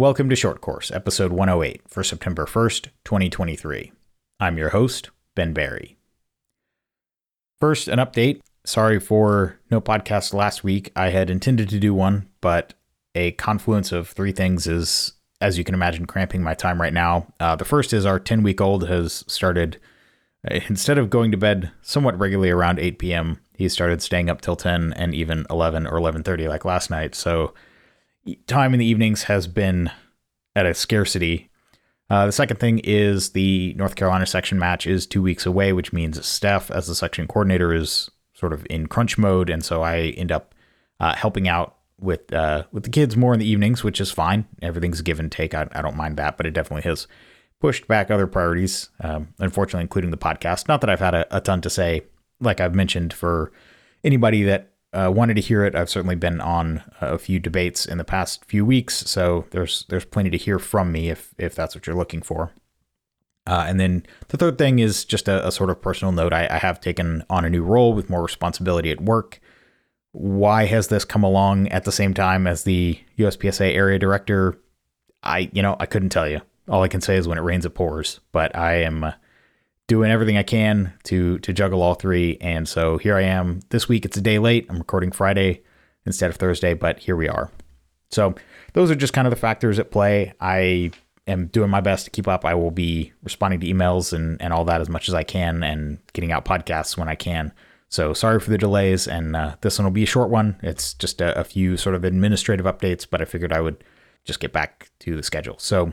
Welcome to Short Course, episode 108 for September 1st, 2023. I'm your host, Ben Barry. First, an update. Sorry for no podcast last week. I had intended to do one, but a confluence of three things is, as you can imagine, cramping my time right now. Uh, the first is our 10 week old has started, instead of going to bed somewhat regularly around 8 p.m., he started staying up till 10 and even 11 or 11.30 like last night. So time in the evenings has been at a scarcity. Uh, the second thing is the North Carolina section match is two weeks away, which means Steph, as the section coordinator, is sort of in crunch mode, and so I end up uh, helping out with uh, with the kids more in the evenings, which is fine. Everything's give and take. I, I don't mind that, but it definitely has pushed back other priorities. Um, unfortunately, including the podcast. Not that I've had a, a ton to say, like I've mentioned for anybody that uh, wanted to hear it. I've certainly been on a few debates in the past few weeks, so there's there's plenty to hear from me if if that's what you're looking for. Uh, and then the third thing is just a, a sort of personal note. I, I, have taken on a new role with more responsibility at work. Why has this come along at the same time as the USPSA area director? I you know I couldn't tell you. All I can say is when it rains it pours. But I am. Doing everything I can to to juggle all three. And so here I am. This week it's a day late. I'm recording Friday instead of Thursday, but here we are. So those are just kind of the factors at play. I am doing my best to keep up. I will be responding to emails and, and all that as much as I can and getting out podcasts when I can. So sorry for the delays, and uh, this one will be a short one. It's just a, a few sort of administrative updates, but I figured I would just get back to the schedule. So,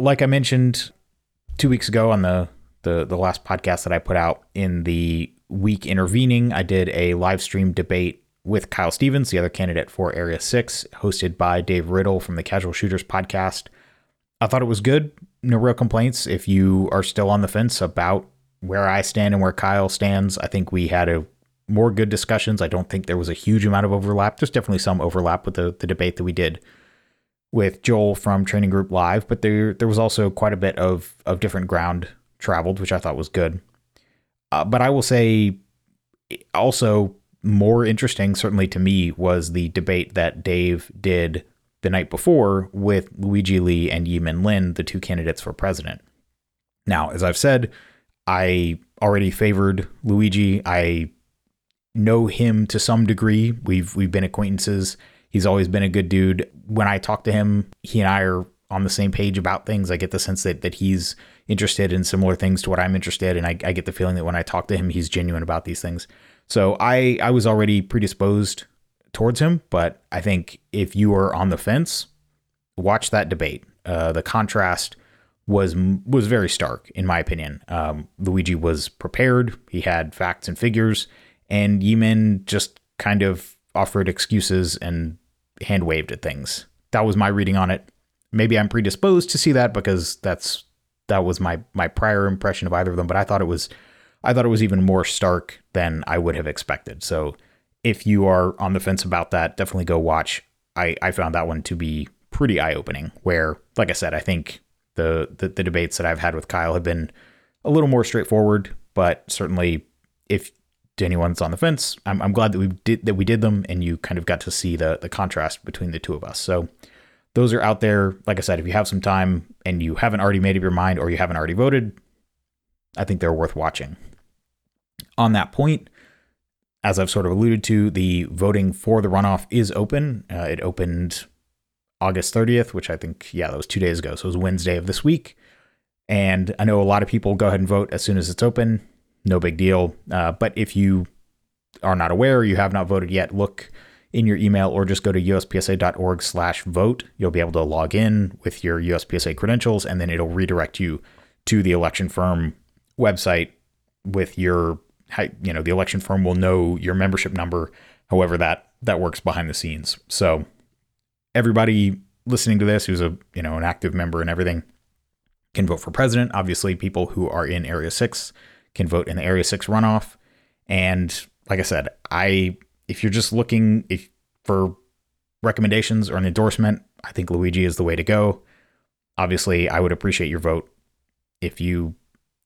like I mentioned, two weeks ago on the, the the last podcast that I put out in the week intervening, I did a live stream debate with Kyle Stephens, the other candidate for Area 6, hosted by Dave Riddle from the Casual Shooters podcast. I thought it was good. No real complaints. If you are still on the fence about where I stand and where Kyle stands, I think we had a more good discussions. I don't think there was a huge amount of overlap. There's definitely some overlap with the, the debate that we did with Joel from Training Group Live, but there there was also quite a bit of of different ground traveled, which I thought was good. Uh, but I will say, also more interesting, certainly to me, was the debate that Dave did the night before with Luigi Lee and Yimin Lin, the two candidates for president. Now, as I've said, I already favored Luigi. I know him to some degree. We've we've been acquaintances He's always been a good dude. When I talk to him, he and I are on the same page about things. I get the sense that that he's interested in similar things to what I'm interested in. I, I get the feeling that when I talk to him, he's genuine about these things. So I I was already predisposed towards him, but I think if you are on the fence, watch that debate. Uh, the contrast was was very stark, in my opinion. Um, Luigi was prepared; he had facts and figures, and Yimin just kind of offered excuses and hand waved at things. That was my reading on it. Maybe I'm predisposed to see that because that's that was my my prior impression of either of them, but I thought it was I thought it was even more stark than I would have expected. So if you are on the fence about that, definitely go watch. I, I found that one to be pretty eye opening. Where, like I said, I think the, the the debates that I've had with Kyle have been a little more straightforward, but certainly if to anyone that's on the fence, I'm, I'm glad that we did that we did them, and you kind of got to see the the contrast between the two of us. So those are out there. Like I said, if you have some time and you haven't already made up your mind or you haven't already voted, I think they're worth watching. On that point, as I've sort of alluded to, the voting for the runoff is open. Uh, it opened August 30th, which I think, yeah, that was two days ago. So it was Wednesday of this week. And I know a lot of people go ahead and vote as soon as it's open no big deal. Uh, but if you are not aware, you have not voted yet, look in your email or just go to uspsa.org slash vote. You'll be able to log in with your USPSA credentials and then it'll redirect you to the election firm website with your, you know, the election firm will know your membership number, however that, that works behind the scenes. So everybody listening to this who's a, you know, an active member and everything can vote for president. Obviously people who are in area six can vote in the Area 6 runoff. And like I said, I if you're just looking if for recommendations or an endorsement, I think Luigi is the way to go. Obviously, I would appreciate your vote if you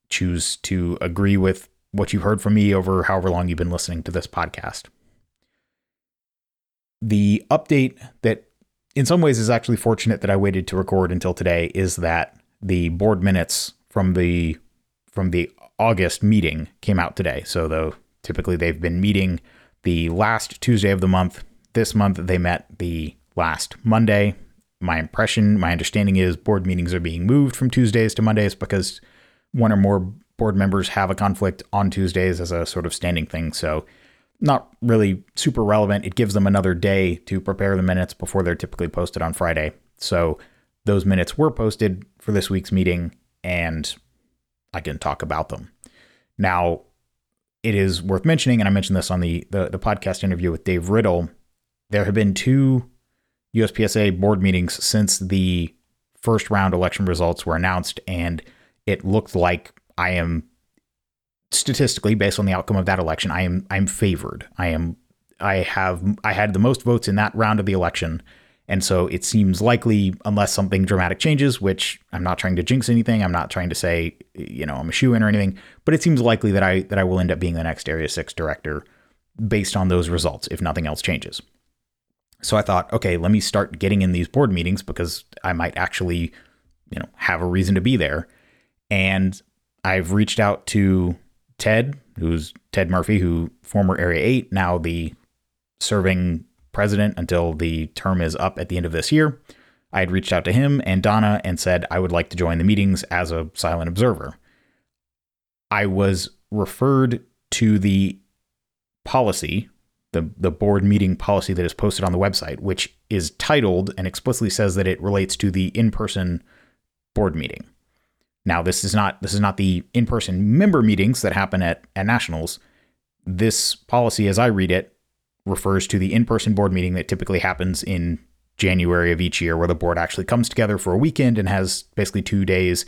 choose to agree with what you've heard from me over however long you've been listening to this podcast. The update that in some ways is actually fortunate that I waited to record until today is that the board minutes from the from the August meeting came out today. So though typically they've been meeting the last Tuesday of the month. This month they met the last Monday. My impression, my understanding is board meetings are being moved from Tuesdays to Mondays because one or more board members have a conflict on Tuesdays as a sort of standing thing. So not really super relevant. It gives them another day to prepare the minutes before they're typically posted on Friday. So those minutes were posted for this week's meeting and I can talk about them. Now, it is worth mentioning, and I mentioned this on the, the, the podcast interview with Dave Riddle. There have been two USPSA board meetings since the first round election results were announced, and it looked like I am statistically based on the outcome of that election, I am I'm favored. I am I have I had the most votes in that round of the election. And so it seems likely, unless something dramatic changes, which I'm not trying to jinx anything, I'm not trying to say, you know, I'm a shoe in or anything, but it seems likely that I that I will end up being the next Area 6 director based on those results, if nothing else changes. So I thought, okay, let me start getting in these board meetings because I might actually, you know, have a reason to be there. And I've reached out to Ted, who's Ted Murphy, who former Area 8, now the serving president until the term is up at the end of this year. I had reached out to him and Donna and said I would like to join the meetings as a silent observer. I was referred to the policy, the, the board meeting policy that is posted on the website, which is titled and explicitly says that it relates to the in person board meeting. Now, this is not this is not the in-person member meetings that happen at, at nationals. This policy, as I read it, refers to the in-person board meeting that typically happens in January of each year, where the board actually comes together for a weekend and has basically two days,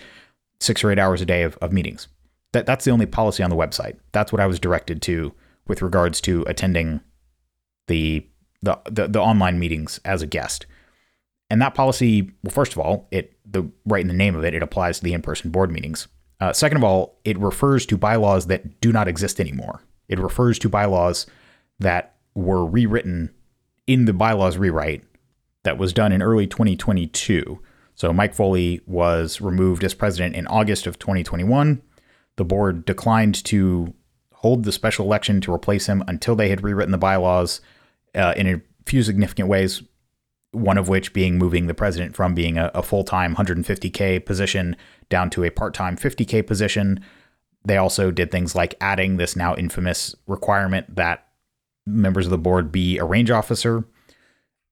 six or eight hours a day of, of meetings. That that's the only policy on the website. That's what I was directed to with regards to attending the the, the, the online meetings as a guest. And that policy, well, first of all, it the right in the name of it, it applies to the in-person board meetings. Uh, second of all, it refers to bylaws that do not exist anymore. It refers to bylaws that were rewritten in the bylaws rewrite that was done in early 2022. So Mike Foley was removed as president in August of 2021. The board declined to hold the special election to replace him until they had rewritten the bylaws uh, in a few significant ways one of which being moving the president from being a, a full time 150K position down to a part time 50K position. They also did things like adding this now infamous requirement that members of the board be a range officer.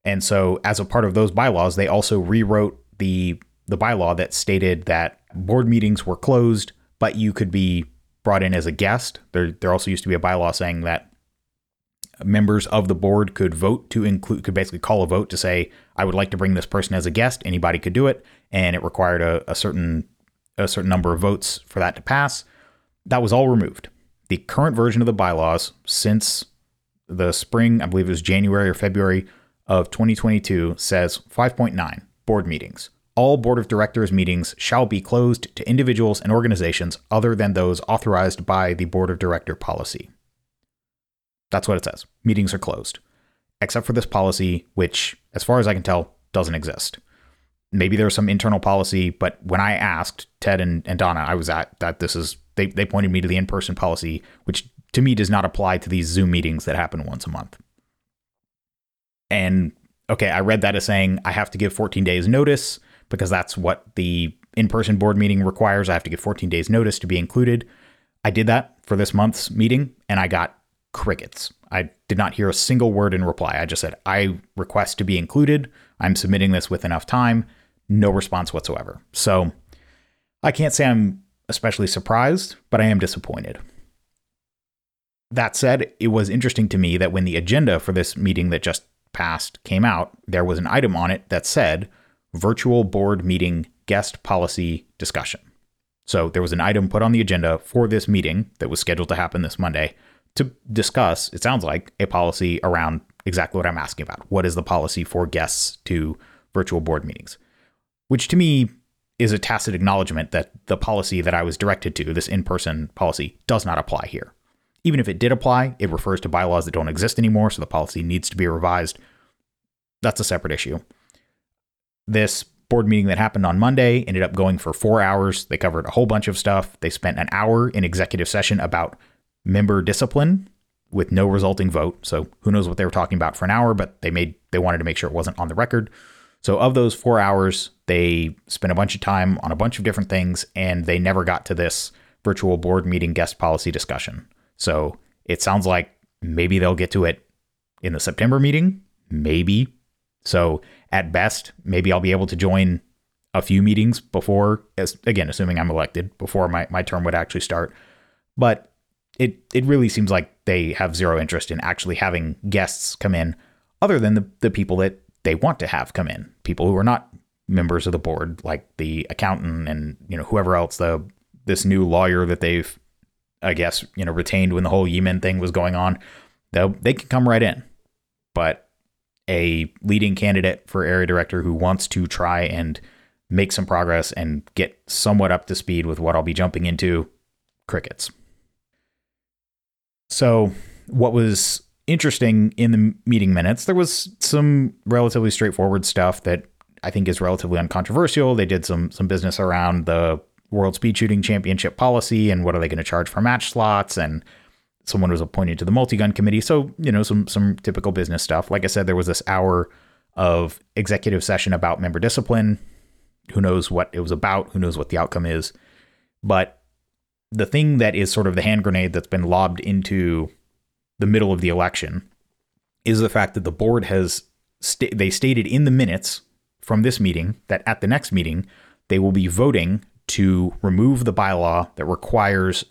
And so, as a part of those bylaws, they also rewrote the the bylaw that stated that board meetings were closed, but you could be brought in as a guest. There, there also used to be a bylaw saying that members of the board could vote to include, could basically call a vote to say, I would like to bring this person as a guest. Anybody could do it. And it required a, a certain, a certain number of votes for that to pass. That was all removed. The current version of the bylaws since the spring, I believe it was January or February of 2022 says 5.9 board meetings. All board of directors meetings shall be closed to individuals and organizations other than those authorized by the board of director policy. That's what it says. Meetings are closed, except for this policy, which, as far as I can tell, doesn't exist. Maybe there's some internal policy, but when I asked Ted and, and Donna, I was at that this is they, they pointed me to the in-person policy, which to me does not apply to these Zoom meetings that happen once a month. And okay, I read that as saying I have to give 14 days notice because that's what the in-person board meeting requires. I have to give 14 days notice to be included. I did that for this month's meeting and I got crickets. I did not hear a single word in reply. I just said, I request to be included. I'm submitting this with enough time. No response whatsoever. So I can't say I'm especially surprised, but I am disappointed. That said, it was interesting to me that when the agenda for this meeting that just passed came out, there was an item on it that said virtual board meeting guest policy discussion. So there was an item put on the agenda for this meeting that was scheduled to happen this Monday to discuss, it sounds like, a policy around exactly what I'm asking about. What is the policy for guests to virtual board meetings? Which to me is a tacit acknowledgement that the policy that I was directed to, this in person policy, does not apply here. Even if it did apply, it refers to bylaws that don't exist anymore, so the policy needs to be revised. That's a separate issue. this board meeting that happened on Monday ended up going for four hours. They covered a whole bunch of stuff. They spent an hour in executive session about member discipline with no resulting vote. So who knows what they were talking about for an hour, but they made they wanted to make sure it wasn't on the record. So of those four hours, they spent a bunch of time on a bunch of different things, and they never got to this virtual board meeting guest policy discussion. So it sounds like maybe they'll get to it in the September meeting, maybe. So at best, maybe I'll be able to join a few meetings before, as, again, assuming I'm elected, before my, my term would actually start. But it it really seems like they have zero interest in actually having guests come in, other than the, the people that they want to have come in, people who are not members of the board, like the accountant and you know whoever else the this new lawyer that they've I guess you know retained when the whole Yi Min thing was going on. They they can come right in, but a leading candidate for area director who wants to try and make some progress and get somewhat up to speed with what I'll be jumping into, crickets. So, what was interesting in the meeting minutes, there was some relatively straightforward stuff that I think is relatively uncontroversial. They did some some business around the World Speed Shooting Championship policy and what are they going to charge for match slots and someone was appointed to the multi-gun committee. So, you know, some some typical business stuff. Like I said, there was this hour of executive session about member discipline. Who knows what it was about? Who knows what the outcome is? But the thing that is sort of the hand grenade that's been lobbed into the middle of the election is the fact that the board has they stated in the minutes from this meeting that at the next meeting they will be voting to remove the bylaw that requires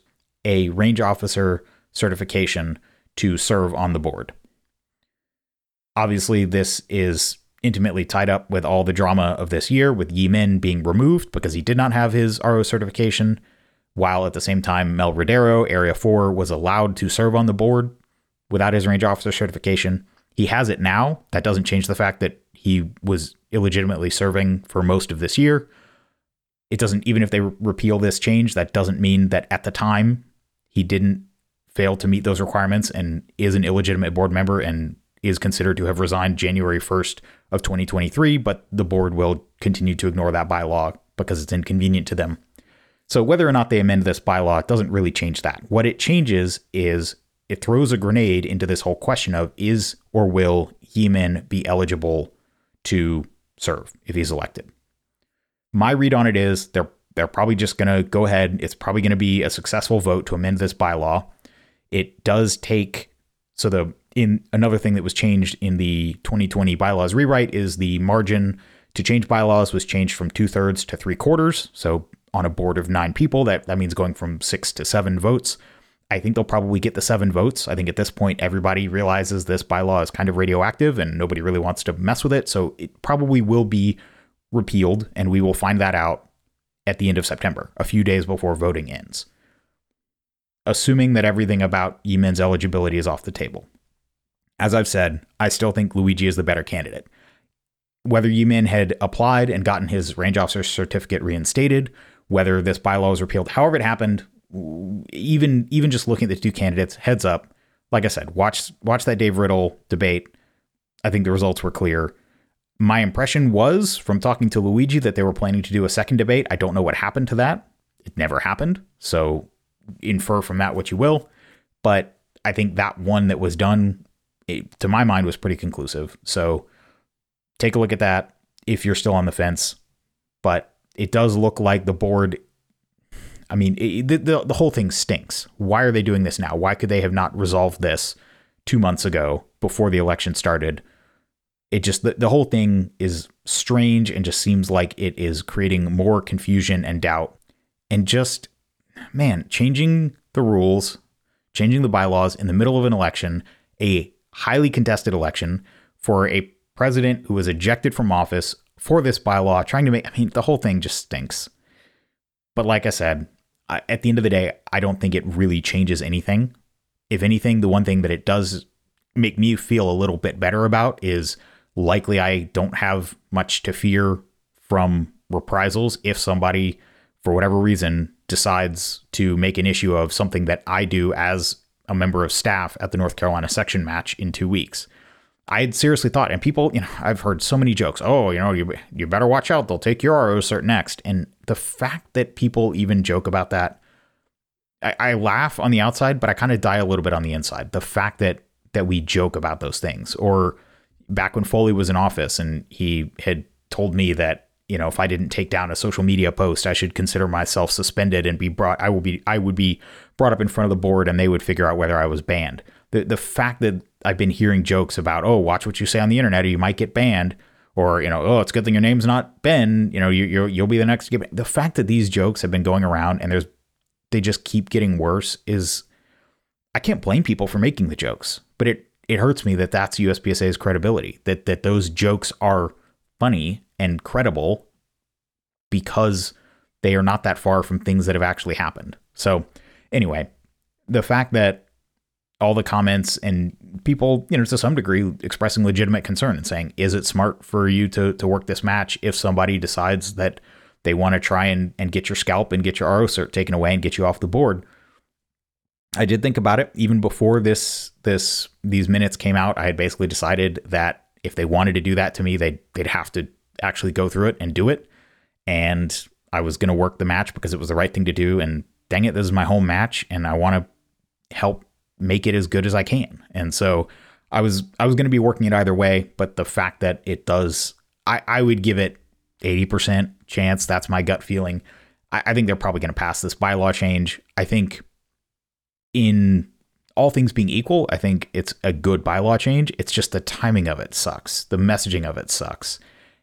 a range officer certification to serve on the board. Obviously, this is intimately tied up with all the drama of this year, with Yi Min being removed because he did not have his RO certification, while at the same time, Mel Rodero, Area 4, was allowed to serve on the board without his range officer certification. He has it now. That doesn't change the fact that he was illegitimately serving for most of this year. It doesn't, even if they repeal this change, that doesn't mean that at the time he didn't fail to meet those requirements and is an illegitimate board member and is considered to have resigned January 1st of 2023, but the board will continue to ignore that bylaw because it's inconvenient to them. So whether or not they amend this bylaw doesn't really change that. What it changes is it throws a grenade into this whole question of is or will Yi Min be eligible to serve if he's elected. My read on it is they're they're probably just going to go ahead. It's probably going to be a successful vote to amend this bylaw. It does take so the in another thing that was changed in the 2020 bylaws rewrite is the margin to change bylaws was changed from two thirds to three quarters. So on a board of nine people, that that means going from six to seven votes. I think they'll probably get the seven votes. I think at this point, everybody realizes this bylaw is kind of radioactive and nobody really wants to mess with it. So it probably will be repealed, and we will find that out at the end of September, a few days before voting ends. Assuming that everything about Yi Min's eligibility is off the table. As I've said, I still think Luigi is the better candidate. Whether Yi Min had applied and gotten his range officer certificate reinstated, whether this bylaw was repealed, however it happened, even even just looking at the two candidates, heads up. Like I said, watch watch that Dave Riddle debate. I think the results were clear. My impression was from talking to Luigi that they were planning to do a second debate. I don't know what happened to that. It never happened. So infer from that what you will. But I think that one that was done, it, to my mind, was pretty conclusive. So take a look at that if you're still on the fence. But it does look like the board I mean, it, the, the whole thing stinks. Why are they doing this now? Why could they have not resolved this two months ago before the election started? It just, the, the whole thing is strange and just seems like it is creating more confusion and doubt. And just, man, changing the rules, changing the bylaws in the middle of an election, a highly contested election for a president who was ejected from office for this bylaw, trying to make, I mean, the whole thing just stinks. But like I said, I, at the end of the day, I don't think it really changes anything. If anything, the one thing that it does make me feel a little bit better about is likely I don't have much to fear from reprisals if somebody, for whatever reason, decides to make an issue of something that I do as a member of staff at the North Carolina section match in two weeks. I had seriously thought, and people, you know, I've heard so many jokes. Oh, you know, you you better watch out; they'll take your RO cert next. And the fact that people even joke about that, I, I laugh on the outside, but I kind of die a little bit on the inside. The fact that that we joke about those things, or back when Foley was in office and he had told me that you know if I didn't take down a social media post, I should consider myself suspended and be brought. I will be I would be brought up in front of the board, and they would figure out whether I was banned. The the fact that I've been hearing jokes about, oh, watch what you say on the internet, or you might get banned, or you know, oh, it's a good thing your name's not Ben. You know, you you you'll be the next to get. Banned. The fact that these jokes have been going around and there's they just keep getting worse is, I can't blame people for making the jokes, but it it hurts me that that's USPSA's credibility. That that those jokes are funny and credible because they are not that far from things that have actually happened. So anyway, the fact that all the comments and people, you know, to some degree expressing legitimate concern and saying, is it smart for you to to work this match if somebody decides that they want to try and, and get your scalp and get your RO cert taken away and get you off the board? I did think about it even before this this these minutes came out. I had basically decided that if they wanted to do that to me, they'd they'd have to actually go through it and do it. And I was going to work the match because it was the right thing to do. And dang it, this is my home match, and I want to help make it as good as I can. And so I was I was going to be working it either way, but the fact that it does, I, I would give it 80% chance. That's my gut feeling. I, I think they're probably going to pass this bylaw change. I think in all things being equal, I think it's a good bylaw change. It's just the timing of it sucks. The messaging of it sucks.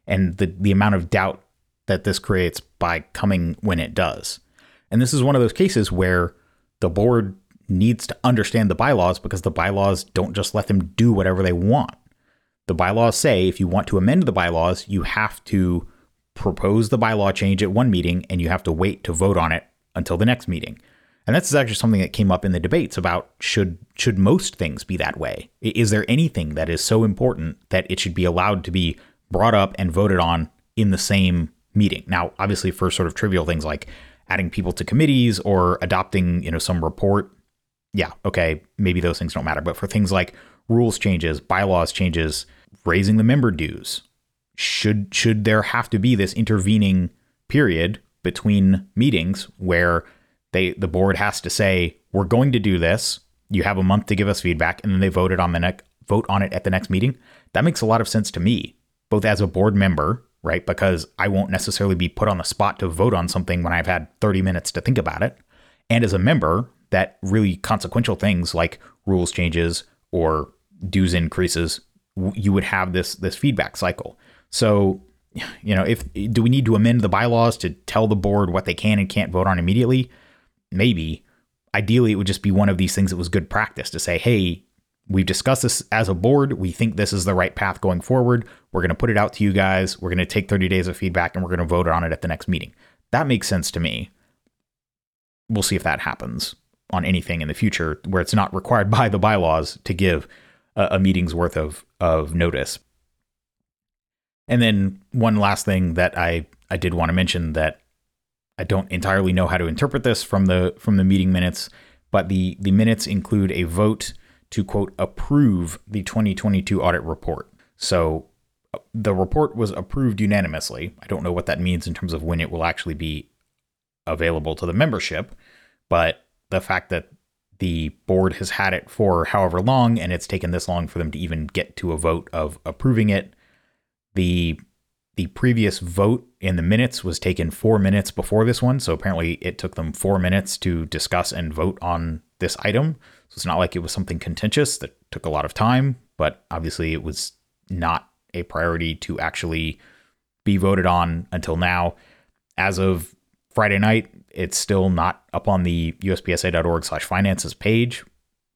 And the, the amount of doubt that this creates by coming when it does. And this is one of those cases where the board needs to understand the bylaws because the bylaws don't just let them do whatever they want. The bylaws say if you want to amend the bylaws, you have to propose the bylaw change at one meeting and you have to wait to vote on it until the next meeting. And that's actually something that came up in the debates about should should most things be that way? Is there anything that is so important that it should be allowed to be brought up and voted on in the same meeting? Now, obviously for sort of trivial things like adding people to committees or adopting, you know, some report yeah, okay, maybe those things don't matter. But for things like rules changes, bylaws changes, raising the member dues, should should there have to be this intervening period between meetings where they the board has to say we're going to do this. You have a month to give us feedback, and then they voted on the next vote on it at the next meeting. That makes a lot of sense to me, both as a board member, right? Because I won't necessarily be put on the spot to vote on something when I've had 30 minutes to think about it, and as a member that really consequential things like rules changes or dues increases, you would have this this feedback cycle. So, you know, if do we need to amend the bylaws to tell the board what they can and can't vote on immediately? Maybe. Ideally, it would just be one of these things that was good practice to say, hey, we've discussed this as a board. We think this is the right path going forward. We're going to put it out to you guys. We're going to take 30 days of feedback and we're going to vote on it at the next meeting. That makes sense to me. We'll see if that happens on anything in the future where it's not required by the bylaws to give a, a meeting's worth of of notice. And then one last thing that I I did want to mention that I don't entirely know how to interpret this from the from the meeting minutes, but the the minutes include a vote to quote approve the 2022 audit report. So uh, the report was approved unanimously. I don't know what that means in terms of when it will actually be available to the membership, but the fact that the board has had it for however long and it's taken this long for them to even get to a vote of approving it. The the previous vote in the minutes was taken 4 minutes before this one, so apparently it took them 4 minutes to discuss and vote on this item. So it's not like it was something contentious that took a lot of time, but obviously it was not a priority to actually be voted on until now. As of Friday night, it's still not up on the uspsa.org slash finances page.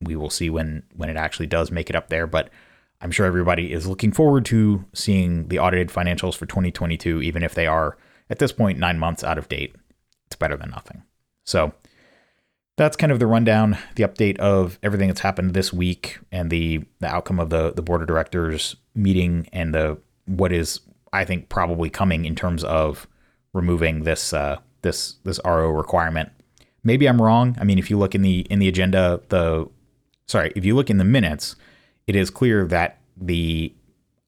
We will see when when it actually does make it up there, but I'm sure everybody is looking forward to seeing the audited financials for 2022, even if they are at this point nine months out of date. It's better than nothing. So that's kind of the rundown, the update of everything that's happened this week and the the outcome of the the board of directors meeting and the what is I think probably coming in terms of removing this uh, this this RO requirement. Maybe I'm wrong. I mean, if you look in the in the agenda, the sorry, if you look in the minutes, it is clear that the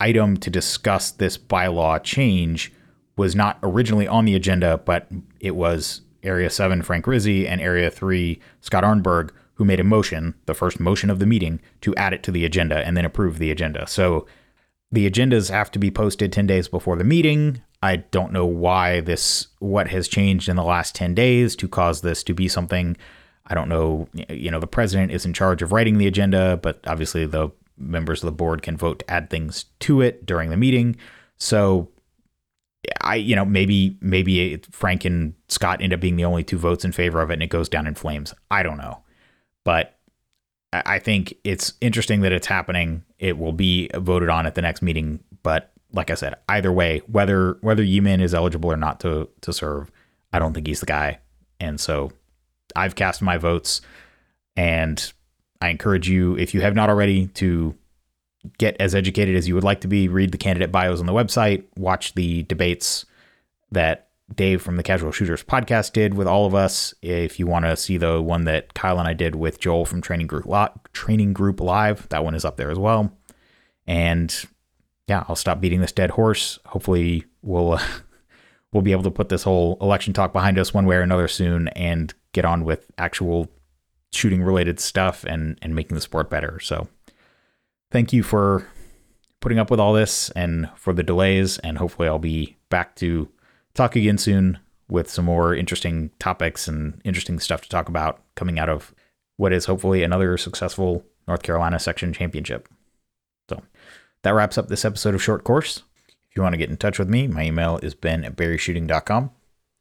item to discuss this bylaw change was not originally on the agenda, but it was Area 7 Frank Rizzi and Area 3 Scott Arnberg who made a motion, the first motion of the meeting, to add it to the agenda and then approve the agenda. So the agendas have to be posted 10 days before the meeting. I don't know why this, what has changed in the last 10 days to cause this to be something. I don't know. You know, the president is in charge of writing the agenda, but obviously the members of the board can vote to add things to it during the meeting. So I, you know, maybe maybe Frank and Scott end up being the only two votes in favor of it, and it goes down in flames. I don't know, but I think it's interesting that it's happening. It will be voted on at the next meeting, but like I said, either way, whether whether Yi Min is eligible or not to to serve, I don't think he's the guy, and so I've cast my votes, and I encourage you, if you have not already, to get as educated as you would like to be. Read the candidate bios on the website, watch the debates that Dave from the Casual Shooters podcast did with all of us. If you want to see the one that Kyle and I did with Joel from Training Group Training Group Live, that one is up there as well. And yeah, I'll stop beating this dead horse. Hopefully, we'll uh, we'll be able to put this whole election talk behind us one way or another soon and get on with actual shooting related stuff and and making the sport better. So thank you for putting up with all this and for the delays and hopefully I'll be back to talk again soon with some more interesting topics and interesting stuff to talk about coming out of what is hopefully another successful North Carolina section championship. So that wraps up this episode of Short Course. If you want to get in touch with me, my email is ben at berryshooting.com.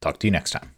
Talk to you next time.